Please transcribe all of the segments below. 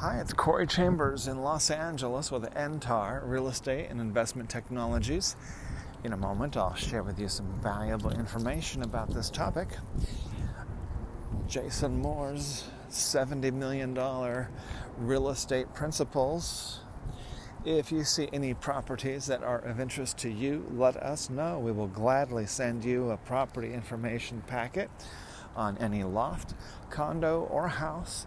Hi, it's Corey Chambers in Los Angeles with NTAR Real Estate and Investment Technologies. In a moment, I'll share with you some valuable information about this topic. Jason Moore's $70 million real estate principles. If you see any properties that are of interest to you, let us know. We will gladly send you a property information packet on any loft, condo, or house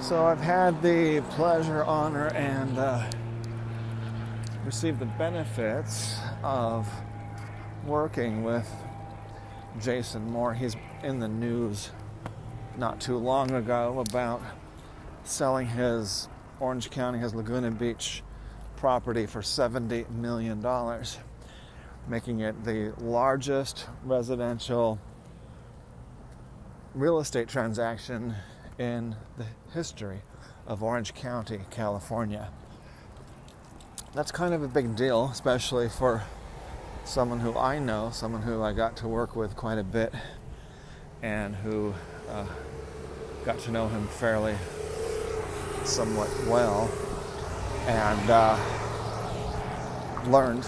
So I've had the pleasure, honor, and uh, received the benefits of working with Jason Moore. He's in the news not too long ago about selling his Orange County, his Laguna Beach property for $70 million, making it the largest residential real estate transaction in the history of Orange County, California. That's kind of a big deal, especially for someone who I know, someone who I got to work with quite a bit, and who uh, got to know him fairly somewhat well, and uh, learned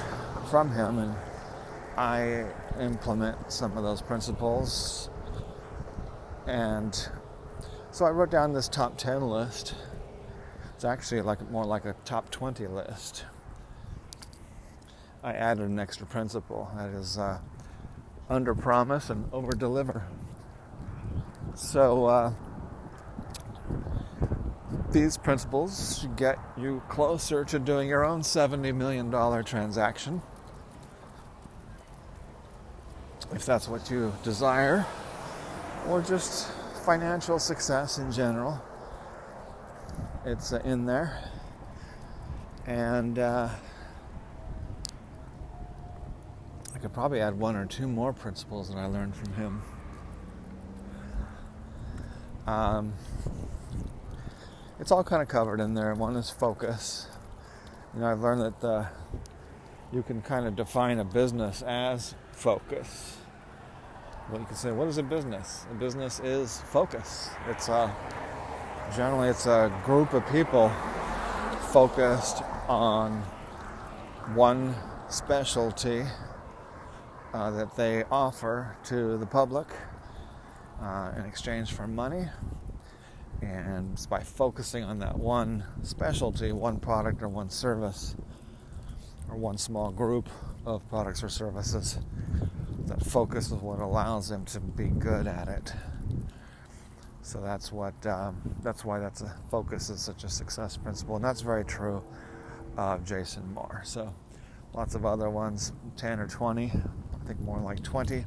from him. And I implement some of those principles and so I wrote down this top 10 list. It's actually like more like a top 20 list. I added an extra principle that is uh, under promise and over deliver. So uh, these principles should get you closer to doing your own $70 million transaction. If that's what you desire, or just financial success in general. It's uh, in there. And uh, I could probably add one or two more principles that I learned from him. Um, it's all kind of covered in there. One is focus. You know, I've learned that uh, you can kind of define a business as focus well, you can say, what is a business? A business is focus. It's a, generally it's a group of people focused on one specialty uh, that they offer to the public uh, in exchange for money. And by focusing on that one specialty, one product or one service, or one small group of products or services, that focus is what allows them to be good at it. So that's what um, that's why that's a focus is such a success principle, and that's very true of Jason Moore. So lots of other ones, 10 or 20, I think more like 20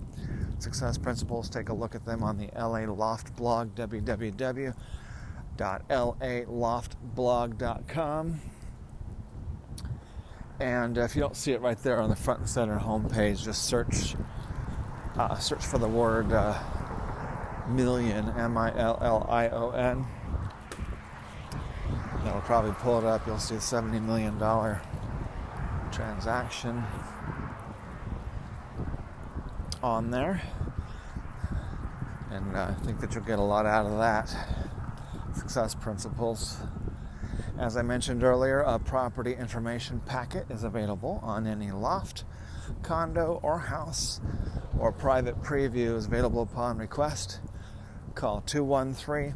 success principles. Take a look at them on the LA Loft blog, www.laloftblog.com. And if you don't see it right there on the front and center homepage, just search uh, search for the word uh, million, M I L L I O N. That'll probably pull it up. You'll see a $70 million transaction on there. And uh, I think that you'll get a lot out of that. Success principles. As I mentioned earlier, a property information packet is available on any loft, condo, or house or private preview is available upon request. Call 213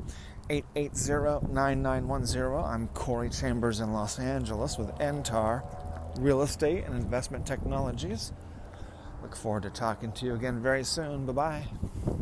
880 9910. I'm Corey Chambers in Los Angeles with NTAR Real Estate and Investment Technologies. Look forward to talking to you again very soon. Bye bye.